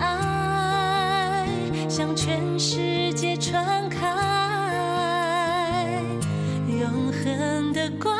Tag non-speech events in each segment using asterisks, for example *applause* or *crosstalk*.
爱向全世界传开，永恒的光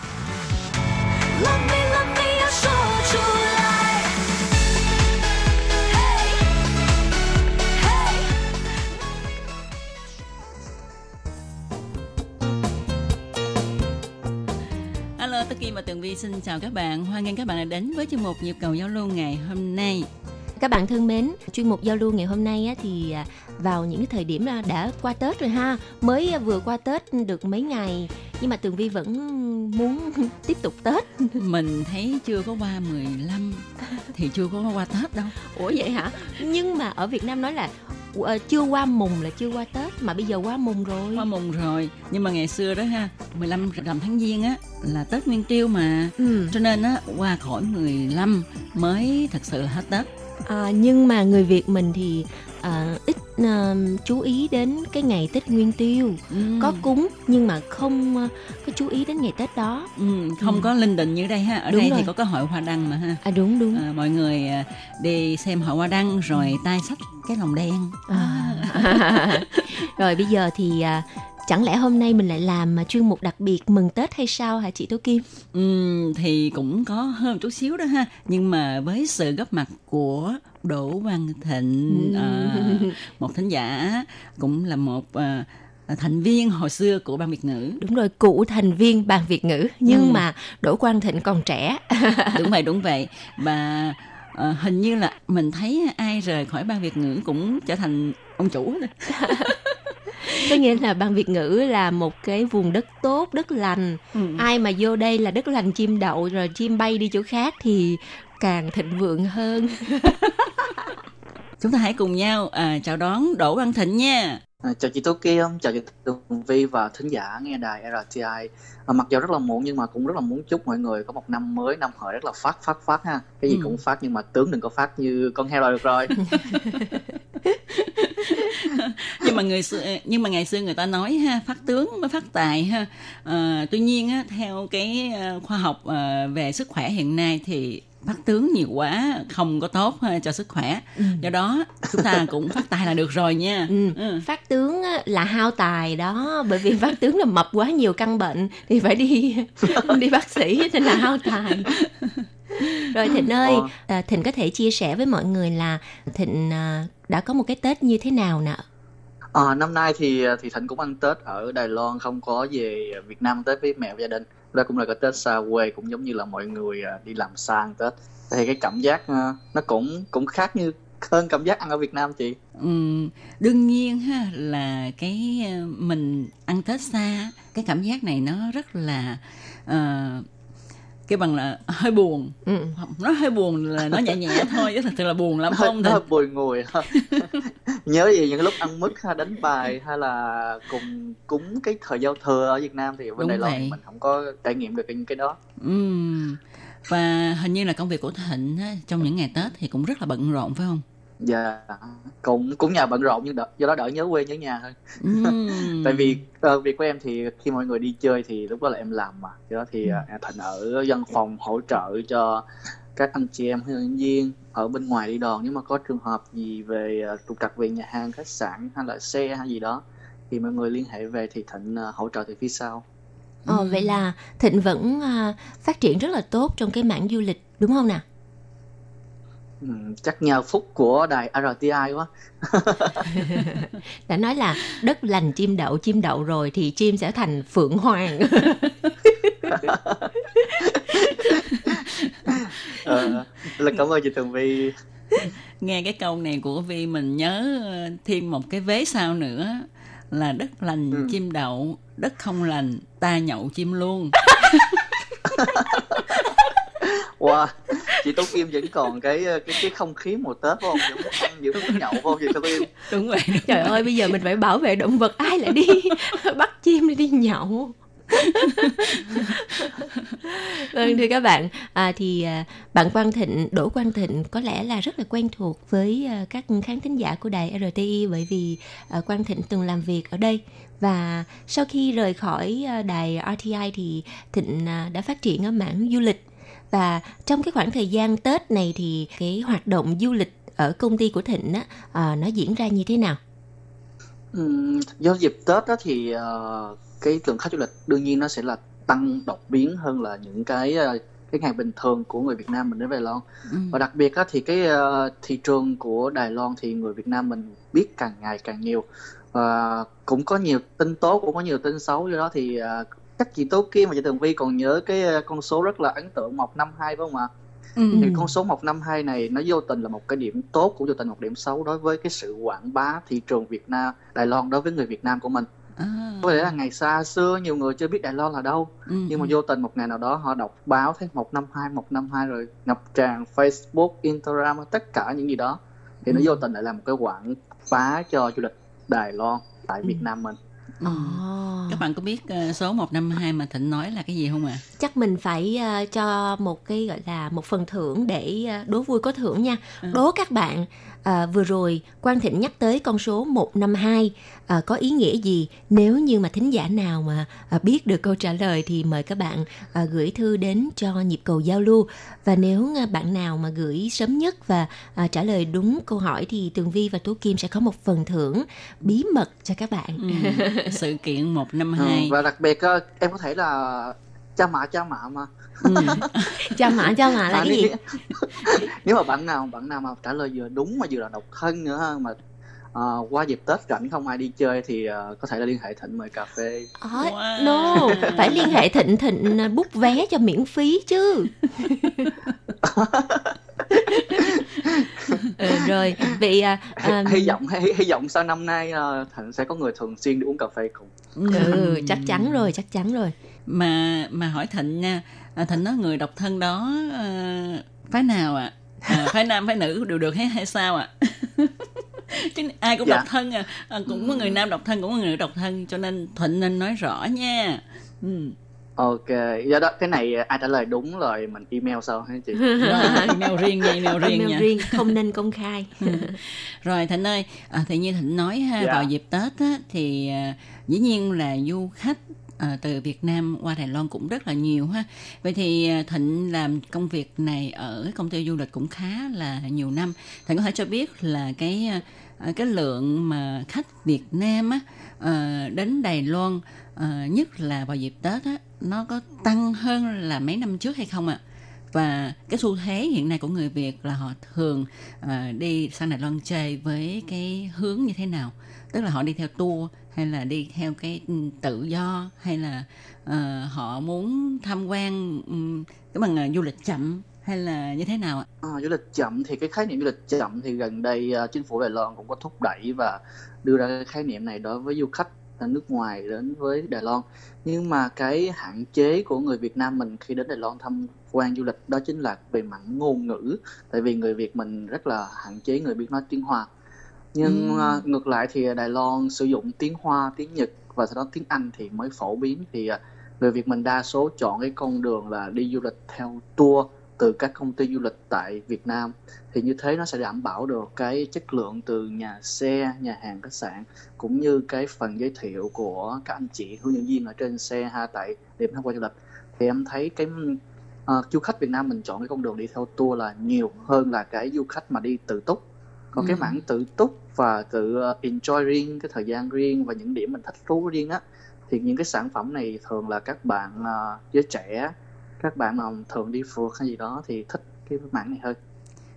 và Tường Vi xin chào các bạn. Hoan nghênh các bạn đã đến với chuyên mục Nhịp cầu giao lưu ngày hôm nay. Các bạn thân mến, chuyên mục giao lưu ngày hôm nay thì à, vào những cái thời điểm à, đã qua Tết rồi ha Mới à, vừa qua Tết được mấy ngày Nhưng mà Tường Vi vẫn muốn *laughs* tiếp tục Tết Mình thấy chưa có qua 15 thì chưa có qua Tết đâu. Ủa vậy hả? Nhưng mà ở Việt Nam nói là chưa qua mùng là chưa qua Tết Mà bây giờ qua mùng rồi Qua mùng rồi, nhưng mà ngày xưa đó ha, 15 rằm tháng Giêng á là Tết Nguyên Tiêu mà. ừ. Cho nên á qua khỏi 15 mới thật sự là hết Tết. à, Nhưng mà người Việt mình thì à, ít à, chú ý đến cái ngày Tết Nguyên Tiêu Ừ. Có cúng nhưng mà không à, có chú ý đến ngày Tết đó Ừ, không Ừ. có linh đình như đây ha ở Đúng đây rồi. thì có cái hội hoa đăng mà ha À đúng đúng à, mọi người đi xem hội hoa đăng rồi tay sách cái lồng đen À. *laughs* rồi bây giờ thì à, chẳng lẽ hôm nay mình lại làm à, chuyên mục đặc biệt mừng Tết hay sao hả chị Tố Kim? ừ, thì cũng có hơn chút xíu đó ha nhưng mà với sự góp mặt của Đỗ Văn Thịnh à, *laughs* một thính giả cũng là một à, thành viên hồi xưa của ban Việt ngữ Đúng rồi, cựu thành viên ban Việt ngữ nhưng Ừ. mà Đỗ Quang Thịnh còn trẻ. *laughs* đúng vậy đúng vậy và à, hình như là mình thấy ai rời khỏi ban Việt ngữ cũng trở thành ông chủ rồi. *laughs* Có nghĩa là ban Việt ngữ là một cái vùng đất tốt, đất lành. Ừ. Ai mà vô đây là đất lành chim đậu rồi chim bay đi chỗ khác thì càng thịnh vượng hơn. *laughs* Chúng ta hãy cùng nhau à, chào đón Đỗ Văn Thịnh nha. À, chào chị Tố Kim, chào chị Tường Vi và thính giả nghe đài RTI. À, mặc dù rất là muộn nhưng mà cũng rất là muốn chúc mọi người có một năm mới, năm hợi rất là phát phát phát ha. Cái gì Ừ. cũng phát nhưng mà tướng đừng có phát như con heo là được rồi. *laughs* *laughs* nhưng mà người xưa nhưng mà ngày xưa người ta nói ha phát tướng mới phát tài ha Ờ, tuy nhiên á, theo cái ờ, khoa học ờ, về sức khỏe hiện nay thì phát tướng nhiều quá không có tốt ha, cho sức khỏe do đó chúng ta cũng phát tài là được rồi nha Ừ. Ừ. Phát tướng là hao tài đó bởi vì phát tướng là mập quá nhiều căn bệnh thì phải đi *laughs* đi bác sĩ nên là hao tài. *laughs* *laughs* Rồi Thịnh ơi, Ờ. à, Thịnh có thể chia sẻ với mọi người là Thịnh à, đã có một cái Tết như thế nào nè? À, năm nay thì thì Thịnh cũng ăn Tết ở Đài Loan, không có về Việt Nam Tết với mẹ và gia đình. Đây cũng là cái Tết xa quê, cũng giống như là mọi người à, đi làm sang Tết. Thì cái cảm giác à, nó cũng cũng khác như hơn cảm giác ăn ở Việt Nam chị. Ừm, đương nhiên ha là cái mình ăn Tết xa cái cảm giác này nó rất là ờ, cái bằng là hơi buồn. Ừ. nó hơi buồn là nó nhẹ nhẹ *laughs* thôi chứ thật sự là buồn lắm hơi, không thì hơi bùi ngùi *laughs* nhớ gì những lúc ăn mứt ha đánh bài hay là cùng cúng cái thời giao thừa ở Việt Nam thì bên Đúng Đài Loan mình không có trải nghiệm được những cái đó. Ừm. và hình như là công việc của Thịnh á, trong những ngày Tết thì cũng rất là bận rộn phải không dạ. Cũng cũng nhà bận rộn nhưng đỡ, do đó đỡ nhớ quê nhớ nhà hơn. Ừm. *laughs* tại vì ờ, việc của em thì khi mọi người đi chơi thì lúc đó là em làm mà. Do đó thì à, Thành ở văn phòng hỗ trợ cho các anh chị em hướng dẫn viên ở bên ngoài đi đoàn nếu mà có trường hợp gì về à, trục trặc về nhà hàng khách sạn hay là xe hay gì đó thì mọi người liên hệ về thì Thịnh à, hỗ trợ từ phía sau. Ờ, vậy là Thịnh vẫn à, phát triển rất là tốt trong cái mảng du lịch đúng không nè? Ừ, chắc nhờ phúc của đài RTI quá *laughs* Đã nói là đất lành chim đậu, chim đậu rồi thì chim sẽ thành phượng hoàng. *laughs* ờ, là cảm ơn chị Tường Vi nghe cái câu này của Vi mình nhớ ờ, thêm một cái vế sau nữa là đất lành Ừ. chim đậu đất không lành ta nhậu chim luôn *laughs* Wow, chị Tố Kim vẫn còn cái ờ, cái cái không khí mùa Tết phải không? Vẫn muốn ăn, vẫn muốn nhậu phải không chị Tố Kim? đúng vậy Trời ơi bây giờ mình phải bảo vệ động vật ai lại đi *laughs* bắt chim đi đi nhậu. *laughs* vâng thưa các bạn à, thì à, bạn Quang Thịnh Đỗ Quang Thịnh có lẽ là rất là quen thuộc với à, các khán thính giả của đài RTI bởi vì à, Quang Thịnh từng làm việc ở đây và sau khi rời khỏi à, đài RTI thì Thịnh à, đã phát triển ở mảng du lịch và trong cái khoảng thời gian Tết này thì cái hoạt động du lịch ở công ty của Thịnh á, à, nó diễn ra như thế nào? Do dịp Tết đó thì ờ, cái lượng khách du lịch đương nhiên nó sẽ là tăng đột biến hơn là những cái ờ, cái ngày bình thường của người Việt Nam mình đến Đài Loan Ừ. và đặc biệt á, thì cái ờ, thị trường của Đài Loan thì người Việt Nam mình biết càng ngày càng nhiều và cũng có nhiều tin tốt cũng có nhiều tin xấu do đó thì ờ, các chị Tố Kim và chị Tường Vi còn nhớ cái ờ, con số rất là ấn tượng 152 phải không ạ? Ừ. thì con số 152 này nó vô tình là một cái điểm tốt cũng vô tình một điểm xấu đối với cái sự quảng bá thị trường Việt Nam Đài Loan đối với người Việt Nam của mình À. có thể là ngày xa xưa nhiều người chưa biết Đài Loan là đâu Ừ, nhưng mà vô tình một ngày nào đó họ đọc báo thấy 152 152 rồi ngập tràn Facebook Instagram tất cả những gì đó thì nó Ừ. vô tình lại là một cái quảng bá cho du lịch Đài Loan tại Ừ. Việt Nam mình Ừ. các bạn có biết ờ, số 152 mà Thịnh nói là cái gì không ạ? chắc mình phải ờ, cho một cái gọi là một phần thưởng để ờ, đố vui có thưởng nha Ừ. đố các bạn ờ, vừa rồi Quang Thịnh nhắc tới con số 152 ờ, có ý nghĩa gì nếu như mà thính giả nào mà ờ, biết được câu trả lời thì mời các bạn ờ, gửi thư đến cho nhịp cầu giao lưu và nếu ờ, bạn nào mà gửi sớm nhất và ờ, trả lời đúng câu hỏi thì Tường Vi và Tú Kim sẽ có một phần thưởng bí mật cho các bạn Ừ. Sự kiện *laughs* Ừ, 152. và đặc biệt ờ, em có thể là cha mạ cha mạ mà Ừ. *laughs* cho mã cho mã là À, cái gì *laughs* nếu- mà bạn nào bạn nào mà trả lời vừa đúng mà vừa là độc thân nữa ha, mà ờ, qua dịp Tết rảnh không ai đi chơi thì ờ, có thể là liên hệ Thịnh mời cà phê Ờ, Wow. no, phải liên hệ Thịnh Thịnh à, bút vé cho miễn phí chứ. *laughs* ừ, rồi, vậy à, à, hy vọng hy, hy vọng sau năm nay ờ, Thịnh sẽ có người thường xuyên đi uống cà phê cùng ừ, chắc chắn rồi, chắc chắn rồi. mà mà hỏi Thịnh nha, à, Thịnh nói người độc thân đó ờ, phái nào ạ? À? phái nam phái nữ đều được hay hay sao ạ? *laughs* Chứ ai cũng Dạ. độc thân à. à, cũng có người nam độc thân cũng có người nữ độc thân cho nên Thịnh nên nói rõ nha. Ừ. ok do đó cái này ai trả lời đúng rồi mình email sau hả chị *laughs* Rồi, email riêng nha, email riêng Email nha. riêng không *laughs* nên công khai. Rồi Thịnh ơi, à, thì như Thịnh nói ha, Dạ. vào dịp Tết á, thì à, dĩ nhiên là du khách à, từ Việt Nam qua Đài Loan cũng rất là nhiều ha. Vậy thì ờ, Thịnh làm công việc này ở công ty du lịch cũng khá là nhiều năm. Thịnh có thể cho biết là cái ờ, cái lượng mà khách Việt Nam á à, đến Đài Loan à, nhất là vào dịp Tết á nó có tăng hơn là mấy năm trước hay không ạ? và cái xu thế hiện nay của người Việt là họ thường uh, đi sang Đài Loan chơi với cái hướng như thế nào tức là họ đi theo tour hay là đi theo cái ừ, tự do hay là uh, họ muốn tham quan um, cái bằng uh, du lịch chậm hay là như thế nào ạ? À, du lịch chậm thì cái khái niệm du lịch chậm thì gần đây uh, chính phủ Đài Loan cũng có thúc đẩy và đưa ra cái khái niệm này đối với du khách nước ngoài đến với Đài Loan. Nhưng mà cái hạn chế của người Việt Nam mình khi đến Đài Loan tham quan du lịch đó chính là về mặt ngôn ngữ. Tại vì người Việt mình rất là hạn chế người biết nói tiếng Hoa nhưng Ừm. à, ngược lại thì Đài Loan sử dụng tiếng Hoa tiếng Nhật và sau đó tiếng Anh thì mới phổ biến. Thì à, người Việt mình đa số chọn cái con đường là đi du lịch theo tour từ các công ty du lịch tại Việt Nam. Thì như thế nó sẽ đảm bảo được cái chất lượng từ nhà xe, nhà hàng, khách sạn cũng như cái phần giới thiệu của các anh chị hướng dẫn viên ở trên xe ha tại điểm tham quan du lịch. Thì em thấy cái ờ, du khách Việt Nam mình chọn cái con đường đi theo tour là nhiều hơn là cái du khách mà đi tự túc còn cái Ừ. mảng tự túc và tự ờ, enjoy riêng cái thời gian riêng và những điểm mình thích thú riêng á thì những cái sản phẩm này thường là các bạn ờ, giới trẻ các bạn mà thường đi phượt hay gì đó thì thích cái mảng này hơn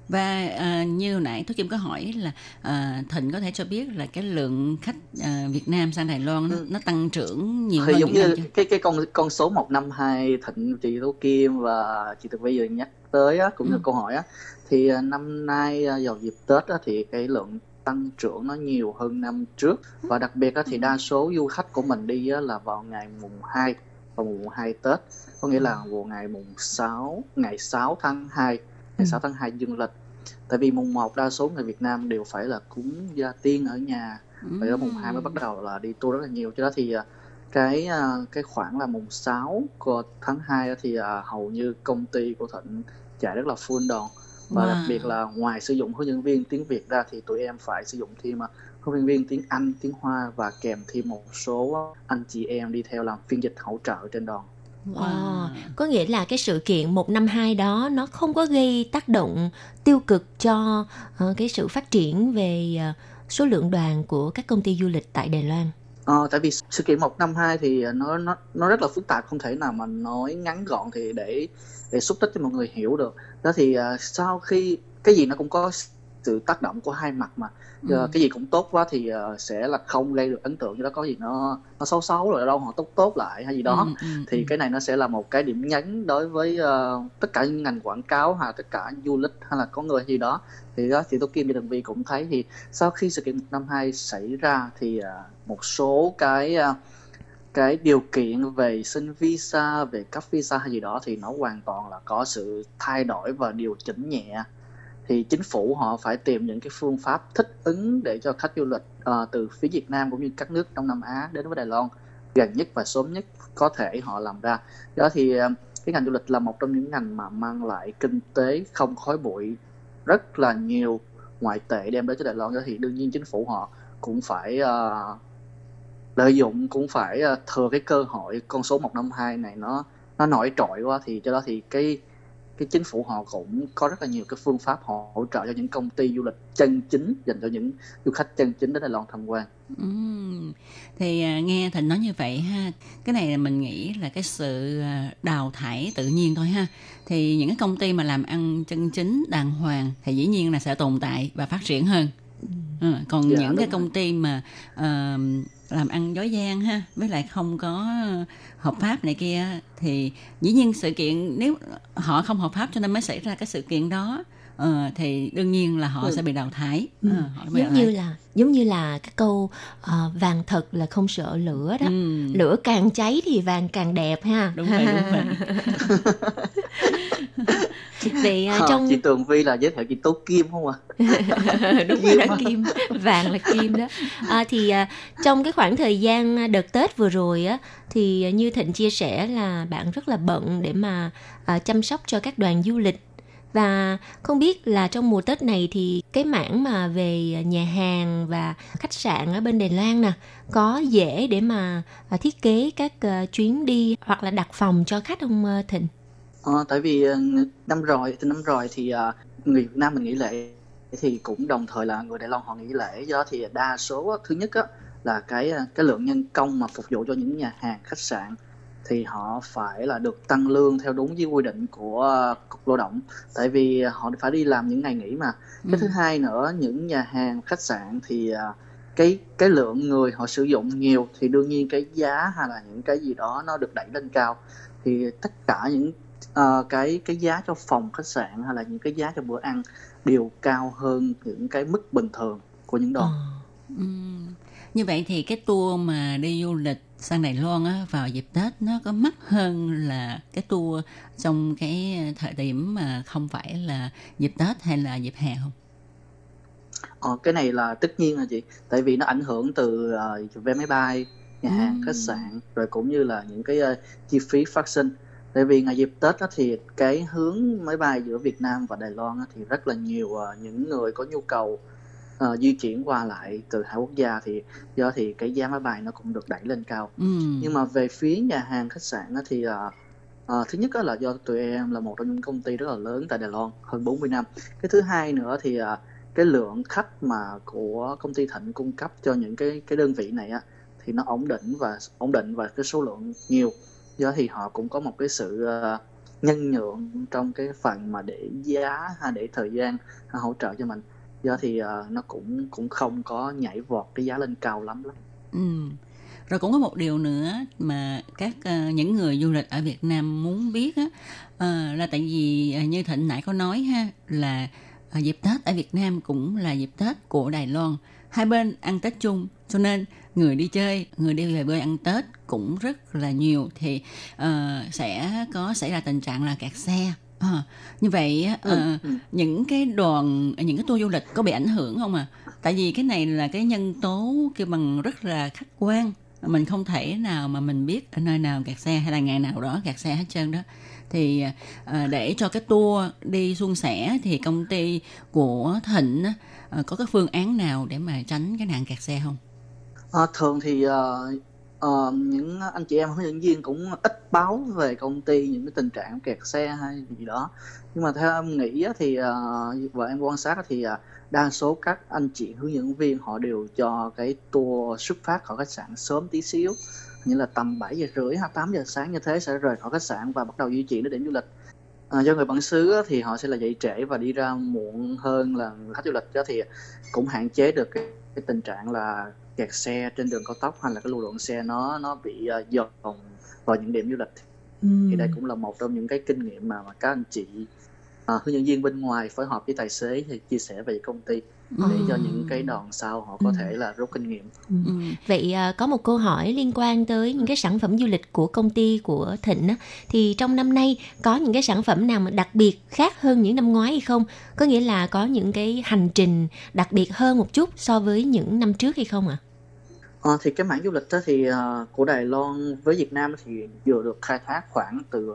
Và à, như nãy Thúy Kim có hỏi là à, Thịnh có thể cho biết là cái lượng khách à, Việt Nam sang Đài Loan nó, Ừ. nó tăng trưởng nhiều thì hơn giống năm như chưa? cái cái con con số 152 Thịnh chị Tố Kim và chị Tường Vi vừa nhắc tới á, cũng như Ừ. câu hỏi á thì à, năm nay à, vào dịp Tết á, thì cái lượng tăng trưởng nó nhiều hơn năm trước và đặc biệt á, thì đa số du khách của mình đi á, là vào ngày mùng 2 vào mùng 2 Tết có nghĩa là vào ngày mùng 6 ngày 6 tháng 2 Ừ. ngày 6 tháng 2 dương lịch. Tại vì mùng 1 đa số người Việt Nam đều phải là cúng gia tiên ở nhà. Và ở mùng 2 mới bắt đầu là đi tour rất là nhiều. Cho đó thì à, cái à, cái khoảng là mùng 6 của tháng 2 á thì à, hầu như công ty của Thịnh chạy rất là full đòn. Và đặc Wow. biệt là ngoài sử dụng hướng dẫn viên tiếng Việt ra thì tụi em phải sử dụng thêm hướng dẫn viên tiếng Anh, tiếng Hoa và kèm thêm một số anh chị em đi theo làm phiên dịch hỗ trợ trên đoàn. Wow. Có nghĩa là cái sự kiện 152 đó nó không có gây tác động tiêu cực cho ờ, cái sự phát triển về ờ, số lượng đoàn của các công ty du lịch tại Đài Loan. Ờ, tại vì sự kiện 152 thì nó nó nó rất là phức tạp không thể nào mà nói ngắn gọn thì để để xúc tích cho mọi người hiểu được. Đó thì à, sau khi cái gì nó cũng có sự tác động của hai mặt mà Ừ. Ờ, cái gì cũng tốt quá thì ờ, sẽ là không gây được ấn tượng cho đó có gì nó nó xấu xấu rồi đâu họ tốt tốt lại hay gì đó Ừ, ừ, thì ừ. cái này nó sẽ là một cái điểm nhấn đối với ờ, tất cả những ngành quảng cáo hay tất cả du lịch hay là có người hay gì đó thì đó thì tôi Kim và Đường Vi cũng thấy thì sau khi sự kiện 152 xảy ra thì ờ, một số cái ờ, cái điều kiện về xin visa về cấp visa hay gì đó thì nó hoàn toàn là có sự thay đổi và điều chỉnh nhẹ thì chính phủ họ phải tìm những cái phương pháp thích ứng để cho khách du lịch uh, từ phía Việt Nam cũng như các nước Đông Nam Á đến với Đài Loan gần nhất và sớm nhất có thể họ làm ra. Đó thì ờ, cái ngành du lịch là một trong những ngành mà mang lại kinh tế không khói bụi rất là nhiều ngoại tệ đem đến cho Đài Loan. Đó thì đương nhiên chính phủ họ cũng phải uh, lợi dụng cũng phải uh, thừa cái cơ hội con số 152 này nó nó nổi trội quá thì cho đó thì cái cái chính phủ họ cũng có rất là nhiều cái phương pháp họ hỗ trợ cho những công ty du lịch chân chính dành cho những du khách chân chính đến Đài Loan tham quan Ừ. Thì à, nghe Thịnh nói như vậy ha, cái này là mình nghĩ là cái sự à, đào thải tự nhiên thôi ha. Thì những cái công ty mà làm ăn chân chính đàng hoàng thì dĩ nhiên là sẽ tồn tại và phát triển hơn. Ừ, còn Dạ, những cái công ty mà ờ, làm ăn dối gian ha, với lại không có hợp pháp này kia thì dĩ nhiên sự kiện nếu họ không hợp pháp cho nên mới xảy ra cái sự kiện đó ờ, thì đương nhiên là họ Ừ. sẽ bị đào thải. Ừ. Ờ, họ Giống thải. như là giống như là cái câu ờ, vàng thật là không sợ lửa đó. Ừ. Lửa càng cháy thì vàng càng đẹp ha. đúng vậy đúng vậy *laughs* *laughs* Vậy à, Ờ, trong chị Tường Vi là giới thiệu chị Tố Kim không ạ? *laughs* Đúng rồi đó kim vàng là kim đó. À, thì à, trong cái khoảng thời gian đợt tết vừa rồi á thì như thịnh chia sẻ là bạn rất là bận để mà à, chăm sóc cho các đoàn du lịch. Và không biết là trong mùa tết này thì cái mảng mà về nhà hàng và khách sạn ở bên đài loan nè có dễ để mà à, thiết kế các à, chuyến đi hoặc là đặt phòng cho khách không à, thịnh Ờ, tại vì ờ, năm rồi từ năm rồi thì ờ, người Việt Nam mình nghỉ lễ thì cũng đồng thời là người Đài Loan họ nghỉ lễ. Do đó thì đa số thứ nhất á, là cái ờ, cái lượng nhân công mà phục vụ cho những nhà hàng khách sạn thì họ phải là được tăng lương theo đúng với quy định của cục lao động. Tại vì họ phải đi làm những ngày nghỉ mà. Cái thứ Ừ. hai nữa những nhà hàng khách sạn thì cái cái lượng người họ sử dụng nhiều thì đương nhiên cái giá hay là những cái gì đó nó được đẩy lên cao. Thì tất cả những ờ, cái cái giá cho phòng khách sạn hay là những cái giá cho bữa ăn đều cao hơn những cái mức bình thường của những đoàn Ờ. Ừm. Như vậy thì cái tour mà đi du lịch sang Đài Loan á, vào dịp Tết nó có mắc hơn là cái tour trong cái thời điểm mà không phải là dịp Tết hay là dịp hè không? Ờ, cái này là tất nhiên là chị tại vì nó ảnh hưởng từ ờ, vé máy bay nhà hàng Ừm. khách sạn rồi cũng như là những cái ờ, chi phí phát sinh tại vì ngày dịp Tết á, thì cái hướng máy bay giữa Việt Nam và Đài Loan á, thì rất là nhiều ờ, những người có nhu cầu ờ, di chuyển qua lại từ hai quốc gia thì do thì cái giá máy bay nó cũng được đẩy lên cao. Ừm. nhưng mà về phía nhà hàng khách sạn á, thì ờ, ờ, thứ nhất á, là do tụi em là một trong những công ty rất là lớn tại Đài Loan hơn 40 năm. Cái thứ hai nữa thì ờ, cái lượng khách mà của công ty Thịnh cung cấp cho những cái cái đơn vị này á thì nó ổn định và ổn định và cái số lượng nhiều do thì họ cũng có một cái sự ờ, nhân nhượng trong cái phần mà để giá hay để thời gian hỗ trợ cho mình. Do thì ờ, nó cũng cũng không có nhảy vọt cái giá lên cao lắm lắm. Ừ. Rồi cũng có một điều nữa mà các ờ, những người du lịch ở Việt Nam muốn biết á là tại vì như Thịnh nãy có nói ha, là dịp Tết ở Việt Nam cũng là dịp Tết của Đài Loan. Hai bên ăn Tết chung cho nên người đi chơi người đi về quê ăn Tết cũng rất là nhiều. Thì ờ, sẽ có xảy ra tình trạng là kẹt xe. Ờ, như vậy ờ, Ừ, ừ. những cái đoàn những cái tour du lịch có bị ảnh hưởng không à tại vì cái này là cái nhân tố kêu bằng rất là khách quan. Mình không thể nào mà mình biết ở nơi nào kẹt xe hay là ngày nào đó kẹt xe hết trơn đó. Thì ờ, để cho cái tour đi suôn sẻ thì công ty của Thịnh ờ, có cái phương án nào để mà tránh cái nạn kẹt xe không? À, thường thì uh, uh, những anh chị em hướng dẫn viên cũng ít báo về công ty những cái tình trạng kẹt xe hay gì đó. Nhưng mà theo em nghĩ thì uh, và em quan sát thì uh, đa số các anh chị hướng dẫn viên họ đều cho cái tour xuất phát khỏi khách sạn sớm tí xíu. Như là tầm 7 giờ rưỡi hoặc 8 giờ sáng như thế sẽ rời khỏi khách sạn và bắt đầu di chuyển đến điểm du lịch. À, do người bản xứ thì họ sẽ là dậy trễ và đi ra muộn hơn là khách du lịch đó thì cũng hạn chế được cái, cái tình trạng là kẹt xe trên đường cao tốc hay là cái lưu lượng xe nó nó bị uh, dồn vào những điểm du lịch. Thì đây cũng là một trong những cái kinh nghiệm mà, mà các anh chị à, hướng dẫn viên bên ngoài phối hợp với tài xế thì chia sẻ về công ty để cho những cái đoàn sau họ có Ừ. thể là rút kinh nghiệm Ừ. Vậy à, có một câu hỏi liên quan tới những cái sản phẩm du lịch của công ty của Thịnh á, thì trong năm nay có những cái sản phẩm nào mà đặc biệt khác hơn những năm ngoái hay không? Có nghĩa là có những cái hành trình đặc biệt hơn một chút so với những năm trước hay không ạ? Ờ, thì cái mảng du lịch đó thì ờ, của Đài Loan với Việt Nam thì vừa được khai thác khoảng từ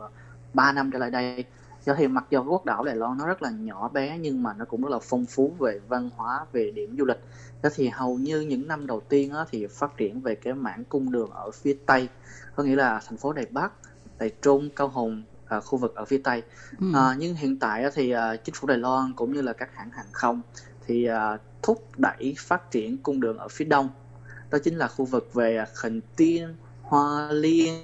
3 năm trở lại đây do thì mặc dù quốc đảo Đài Loan nó rất là nhỏ bé nhưng mà nó cũng rất là phong phú về văn hóa về điểm du lịch. Đó thì hầu như những năm đầu tiên á, thì phát triển về cái mảng cung đường ở phía Tây có nghĩa là thành phố Đài Bắc Đài Trung Cao Hùng à, khu vực ở phía Tây. Ừ. À, nhưng hiện tại á thì à, chính phủ Đài Loan cũng như là các hãng hàng không thì à, thúc đẩy phát triển cung đường ở phía đông. Đó chính là khu vực về à, Khánh Tiên, Hoa Liên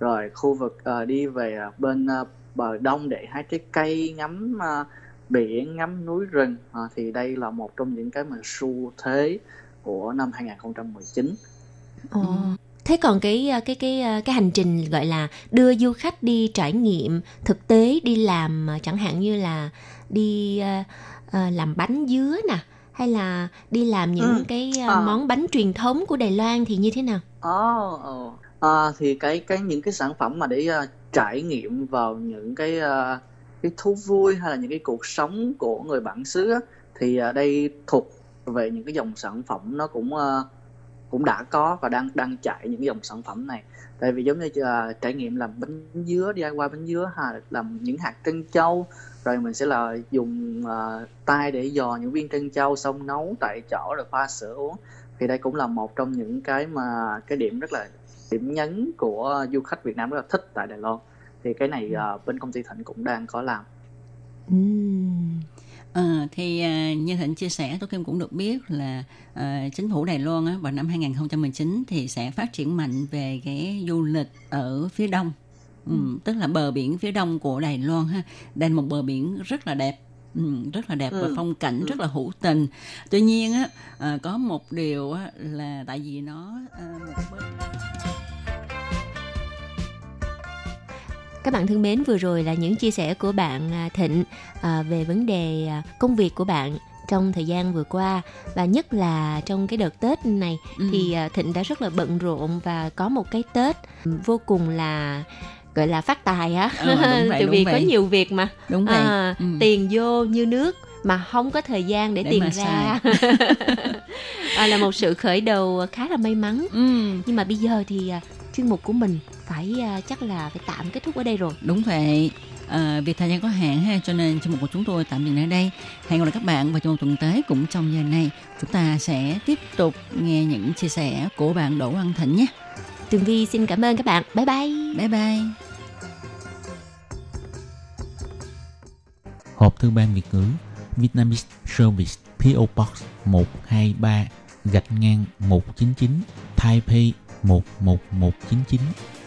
rồi khu vực à, đi về à, bên à, bờ đông để hái trái cây ngắm à, biển ngắm núi rừng à, thì đây là một trong những cái mà xu thế của năm 2019 Ồ. Ừ. Thế còn cái à, cái cái à, cái hành trình gọi là đưa du khách đi trải nghiệm thực tế đi làm chẳng hạn như là đi à, làm bánh dứa nè hay là đi làm những Ừ. cái à, À. món bánh truyền thống của Đài Loan thì như thế nào? Ồ, ồ. À, thì cái cái những cái sản phẩm mà để à, trải nghiệm vào những cái uh, cái thú vui hay là những cái cuộc sống của người bản xứ á, thì uh, đây thuộc về những cái dòng sản phẩm nó cũng uh, cũng đã có và đang đang chạy những cái dòng sản phẩm này. Tại vì giống như uh, trải nghiệm làm bánh dứa DIY bánh dứa hay là làm những hạt trân châu rồi mình sẽ là dùng uh, tay để dò những viên trân châu xong nấu tại chỗ rồi pha sữa uống thì đây cũng là một trong những cái mà cái điểm rất là điểm nhấn của du khách Việt Nam rất là thích tại Đài Loan thì cái này à, bên công ty Thịnh cũng đang có làm Ừm. Ờ, thì à, như Thịnh chia sẻ, tôi Kim cũng được biết là à, chính phủ Đài Loan á, vào năm 2019 thì sẽ phát triển mạnh về cái du lịch ở phía đông. Ừ, tức là bờ biển phía đông của Đài Loan ha. Đây là một bờ biển rất là đẹp. Ừ, rất là đẹp và Ừ. phong cảnh Ừ. rất là hữu tình. Tuy nhiên á à, có một điều á, là tại vì nó à, một bên Các bạn thân mến, vừa rồi là những chia sẻ của bạn à, Thịnh à, về vấn đề à, công việc của bạn trong thời gian vừa qua và nhất là trong cái đợt Tết này Ừ. thì Thịnh đã rất là bận rộn và có một cái Tết vô cùng là gọi là phát tài á Ờ, vậy, *laughs* tại vì có nhiều việc mà đúng vậy. à, Ừ. tiền vô như nước mà không có thời gian để, Để tiền ra à, *laughs* là một sự khởi đầu khá là may mắn Ừ. nhưng mà bây giờ thì chuyên mục của mình phải à, chắc là phải tạm kết thúc ở đây rồi Đúng vậy. À, vì thời gian có hạn ha, cho nên chương mục của chúng tôi tạm dừng ở đây. Hẹn gặp lại các bạn vào trong tuần tới cũng trong giờ này. Chúng ta sẽ tiếp tục nghe những chia sẻ của bạn Đỗ Văn Thịnh nhé. Tường Vi xin cảm ơn các bạn bye bye Bye bye. Hộp thư ban Việt ngữ Vietnamese Service PO Box 123 gạch ngang 199 Taipei 11199